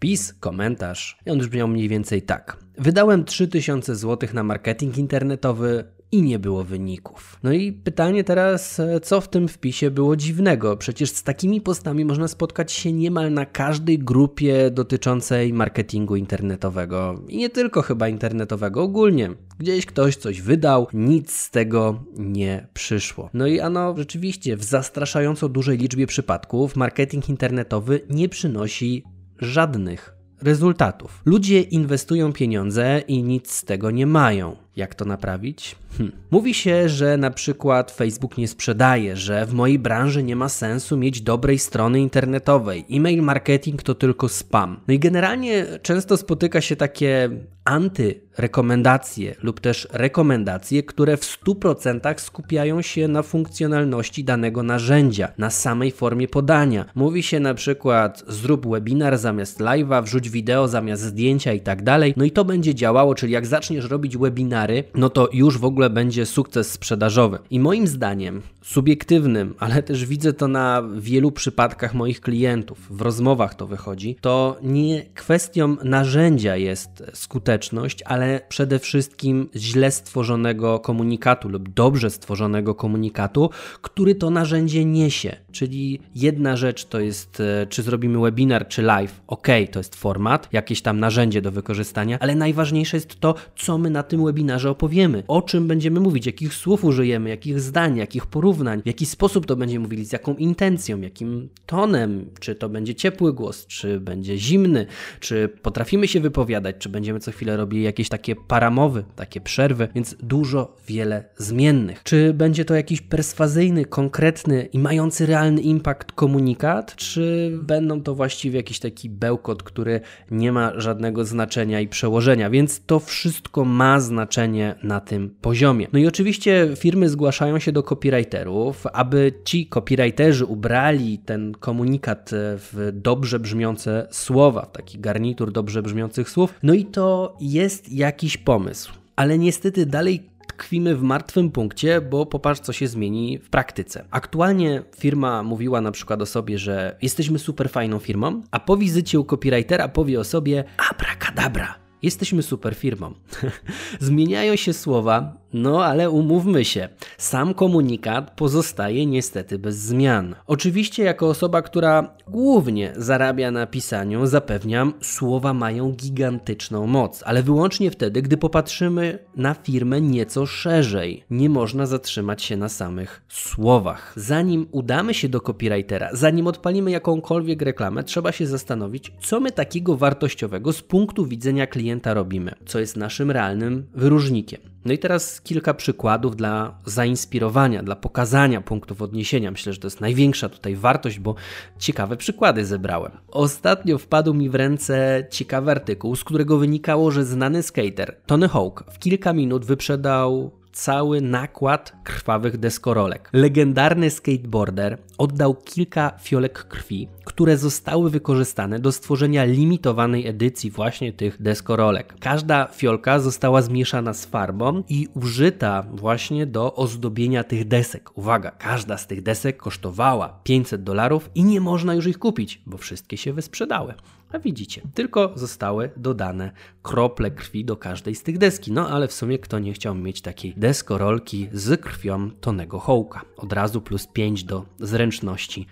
wpis, komentarz i on brzmiał mniej więcej tak. Wydałem 3000 zł na marketing internetowy i nie było wyników. No i pytanie teraz, e, co w tym wpisie było dziwnego? Przecież z takimi postami można spotkać się niemal na każdej grupie dotyczącej marketingu internetowego. I nie tylko chyba internetowego, ogólnie. Gdzieś ktoś coś wydał, nic z tego nie przyszło. No i ano, rzeczywiście, w zastraszająco dużej liczbie przypadków marketing internetowy nie przynosi żadnych rezultatów. Ludzie inwestują pieniądze i nic z tego nie mają. Jak to naprawić? Hm. Mówi się, że na przykład Facebook nie sprzedaje, że w mojej branży nie ma sensu mieć dobrej strony internetowej. E-mail marketing to tylko spam. No i generalnie często spotyka się takie antyrekomendacje lub też rekomendacje, które w 100% skupiają się na funkcjonalności danego narzędzia, na samej formie podania. Mówi się na przykład zrób webinar zamiast live'a, wrzuć wideo zamiast zdjęcia i tak dalej. No i to będzie działało, czyli jak zaczniesz robić webinary, no to już w ogóle będzie sukces sprzedażowy. I moim zdaniem, subiektywnym, ale też widzę to na wielu przypadkach moich klientów, w rozmowach to wychodzi, to nie kwestią narzędzia jest skuteczność, ale przede wszystkim źle stworzonego komunikatu lub dobrze stworzonego komunikatu, który to narzędzie niesie. Czyli jedna rzecz to jest, e, czy zrobimy webinar, czy live. Ok, to jest format, jakieś tam narzędzie do wykorzystania, ale najważniejsze jest to, co my na tym webinarze opowiemy, o czym będziemy mówić, jakich słów użyjemy, jakich zdań, jakich porównań, w jaki sposób to będziemy mówili, z jaką intencją, jakim tonem, czy to będzie ciepły głos, czy będzie zimny, czy potrafimy się wypowiadać, czy będziemy co chwilę robili jakieś takie paramowy, takie przerwy, więc dużo, wiele zmiennych. Czy będzie to jakiś perswazyjny, konkretny i mający realny impact komunikat, czy będą to właściwie jakiś taki bełkot, który nie ma żadnego znaczenia i przełożenia, więc to wszystko ma znaczenie na tym poziomie. No i oczywiście firmy zgłaszają się do copywriterów, aby ci copywriterzy ubrali ten komunikat w dobrze brzmiące słowa, w taki garnitur dobrze brzmiących słów. No i to jest jakiś pomysł. Ale niestety dalej tkwimy w martwym punkcie, bo popatrz, co się zmieni w praktyce. Aktualnie firma mówiła na przykład o sobie, że jesteśmy super fajną firmą, a po wizycie u copywritera powie o sobie abracadabra. Jesteśmy super firmą. Zmieniają się słowa, no ale umówmy się, sam komunikat pozostaje niestety bez zmian. Oczywiście, jako osoba, która głównie zarabia na pisaniu, zapewniam, słowa mają gigantyczną moc, ale wyłącznie wtedy, gdy popatrzymy na firmę nieco szerzej. Nie można zatrzymać się na samych słowach. Zanim udamy się do copywritera, zanim odpalimy jakąkolwiek reklamę, trzeba się zastanowić, co my takiego wartościowego z punktu widzenia klienta robimy, co jest naszym realnym wyróżnikiem. No i teraz kilka przykładów dla zainspirowania, dla pokazania punktów odniesienia. Myślę, że to jest największa tutaj wartość, bo ciekawe przykłady zebrałem. Ostatnio wpadł mi w ręce ciekawy artykuł, z którego wynikało, że znany skater Tony Hawk w kilka minut wyprzedał cały nakład krwawych deskorolek. Legendarny skateboarder oddał kilka fiolek krwi, które zostały wykorzystane do stworzenia limitowanej edycji właśnie tych deskorolek. Każda fiolka została zmieszana z farbą i użyta właśnie do ozdobienia tych desek. Uwaga, każda z tych desek kosztowała 500 dolarów i nie można już ich kupić, bo wszystkie się wysprzedały. A widzicie, tylko zostały dodane krople krwi do każdej z tych deski. No ale w sumie kto nie chciał mieć takiej deskorolki z krwią Tonego Hołka? Od razu plus 5 do zręczności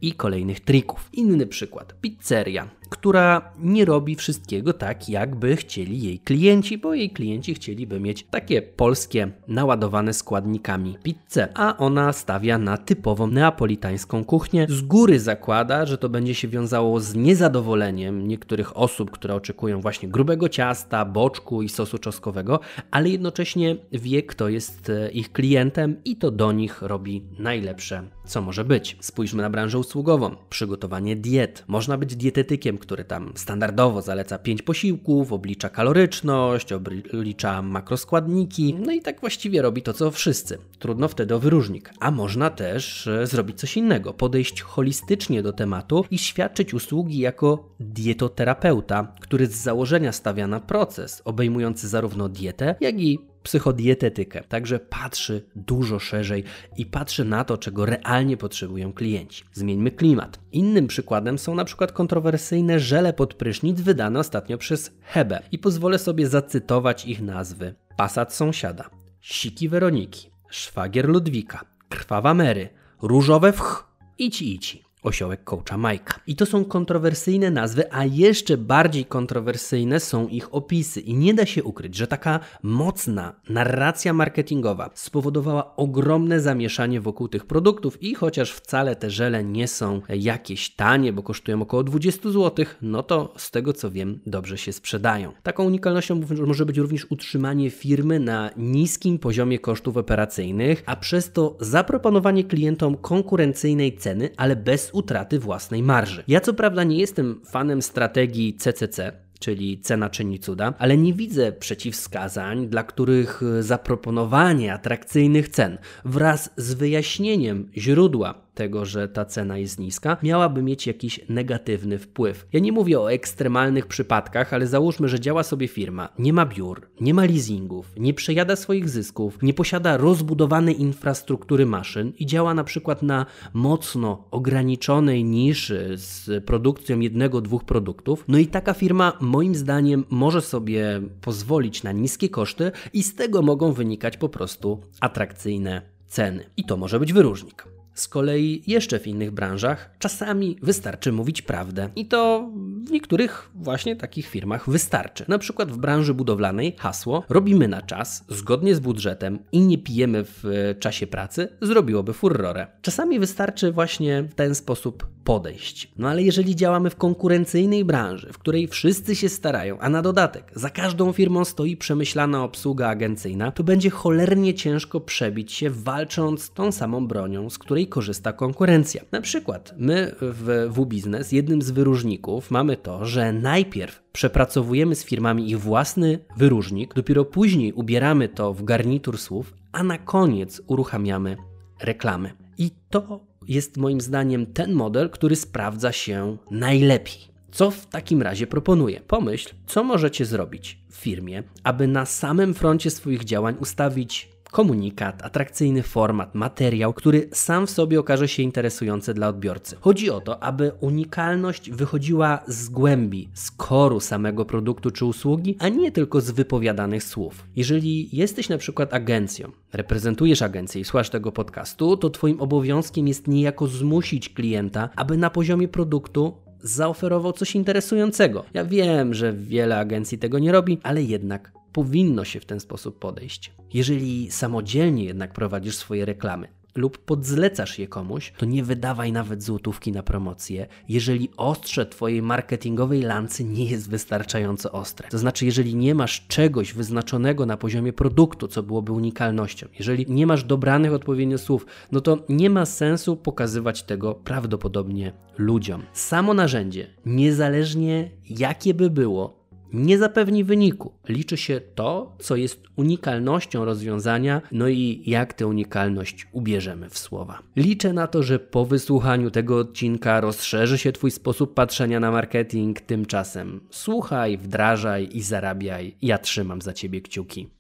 i kolejnych trików. Inny przykład. Pizzeria która nie robi wszystkiego tak, jakby chcieli jej klienci, bo jej klienci chcieliby mieć takie polskie, naładowane składnikami pizzę, a ona stawia na typową neapolitańską kuchnię. Z góry zakłada, że to będzie się wiązało z niezadowoleniem niektórych osób, które oczekują właśnie grubego ciasta, boczku i sosu czosnkowego, ale jednocześnie wie, kto jest e, ich klientem i to do nich robi najlepsze, co może być. Spójrzmy na branżę usługową. Przygotowanie diet. Można być dietetykiem, który tam standardowo zaleca 5 posiłków, oblicza kaloryczność, oblicza makroskładniki, no i tak właściwie robi to, co wszyscy. Trudno wtedy o wyróżnik. A można też e, zrobić coś innego, podejść holistycznie do tematu i świadczyć usługi jako dietoterapeuta, który z założenia stawia na proces obejmujący zarówno dietę, jak i psychodietetykę. Także patrzy dużo szerzej i patrzy na to, czego realnie potrzebują klienci. Zmieńmy klimat. Innym przykładem są na przykład kontrowersyjne żele pod prysznic wydane ostatnio przez Hebe i pozwolę sobie zacytować ich nazwy. Pasat sąsiada, Siki Weroniki, Szwagier Ludwika, Krwawa Mary, Różowe Wch, Ici Ici osiołek coacha Majka. I to są kontrowersyjne nazwy, a jeszcze bardziej kontrowersyjne są ich opisy. I nie da się ukryć, że taka mocna narracja marketingowa spowodowała ogromne zamieszanie wokół tych produktów i chociaż wcale te żele nie są jakieś tanie, bo kosztują około 20 zł, no to z tego co wiem, dobrze się sprzedają. Taką unikalnością może być również utrzymanie firmy na niskim poziomie kosztów operacyjnych, a przez to zaproponowanie klientom konkurencyjnej ceny, ale utraty własnej marży. Ja co prawda nie jestem fanem strategii CCC, czyli cena czyni cuda, ale nie widzę przeciwwskazań, dla których zaproponowanie atrakcyjnych cen wraz z wyjaśnieniem źródła tego, że ta cena jest niska, miałaby mieć jakiś negatywny wpływ. Ja nie mówię o ekstremalnych przypadkach, ale załóżmy, że działa sobie firma, nie ma biur, nie ma leasingów, nie przejada swoich zysków, nie posiada rozbudowanej infrastruktury maszyn i działa na przykład na mocno ograniczonej niszy z produkcją jednego, dwóch produktów. No i taka firma moim zdaniem może sobie pozwolić na niskie koszty i z tego mogą wynikać po prostu atrakcyjne ceny. I to może być wyróżnik. Z kolei jeszcze w innych branżach czasami wystarczy mówić prawdę. I to w niektórych właśnie takich firmach wystarczy. Na przykład w branży budowlanej hasło robimy na czas, zgodnie z budżetem i nie pijemy w czasie pracy zrobiłoby furorę. Czasami wystarczy właśnie w ten sposób podejść. No ale jeżeli działamy w konkurencyjnej branży, w której wszyscy się starają, a na dodatek za każdą firmą stoi przemyślana obsługa agencyjna, to będzie cholernie ciężko przebić się walcząc tą samą bronią, z której korzysta konkurencja. Na przykład my w W-Biznes jednym z wyróżników mamy to, że najpierw przepracowujemy z firmami ich własny wyróżnik, dopiero później ubieramy to w garnitur słów, a na koniec uruchamiamy reklamy. I to jest moim zdaniem ten model, który sprawdza się najlepiej. Co w takim razie proponuję? Pomyśl, co możecie zrobić w firmie, aby na samym froncie swoich działań ustawić komunikat, atrakcyjny format, materiał, który sam w sobie okaże się interesujący dla odbiorcy. Chodzi o to, aby unikalność wychodziła z głębi, z koru samego produktu czy usługi, a nie tylko z wypowiadanych słów. Jeżeli jesteś na przykład agencją, reprezentujesz agencję i słuchasz tego podcastu, to Twoim obowiązkiem jest niejako zmusić klienta, aby na poziomie produktu zaoferował coś interesującego. Ja wiem, że wiele agencji tego nie robi, ale jednak powinno się w ten sposób podejść. Jeżeli samodzielnie jednak prowadzisz swoje reklamy, lub podzlecasz je komuś, to nie wydawaj nawet złotówki na promocję, jeżeli ostrze Twojej marketingowej lancy nie jest wystarczająco ostre. To znaczy, jeżeli nie masz czegoś wyznaczonego na poziomie produktu, co byłoby unikalnością, jeżeli nie masz dobranych odpowiednio słów, no to nie ma sensu pokazywać tego prawdopodobnie ludziom. Samo narzędzie, niezależnie jakie by było, nie zapewni wyniku. Liczy się to, co jest unikalnością rozwiązania, no i jak tę unikalność ubierzemy w słowa. Liczę na to, że po wysłuchaniu tego odcinka rozszerzy się Twój sposób patrzenia na marketing. Tymczasem słuchaj, wdrażaj i zarabiaj. Ja trzymam za Ciebie kciuki.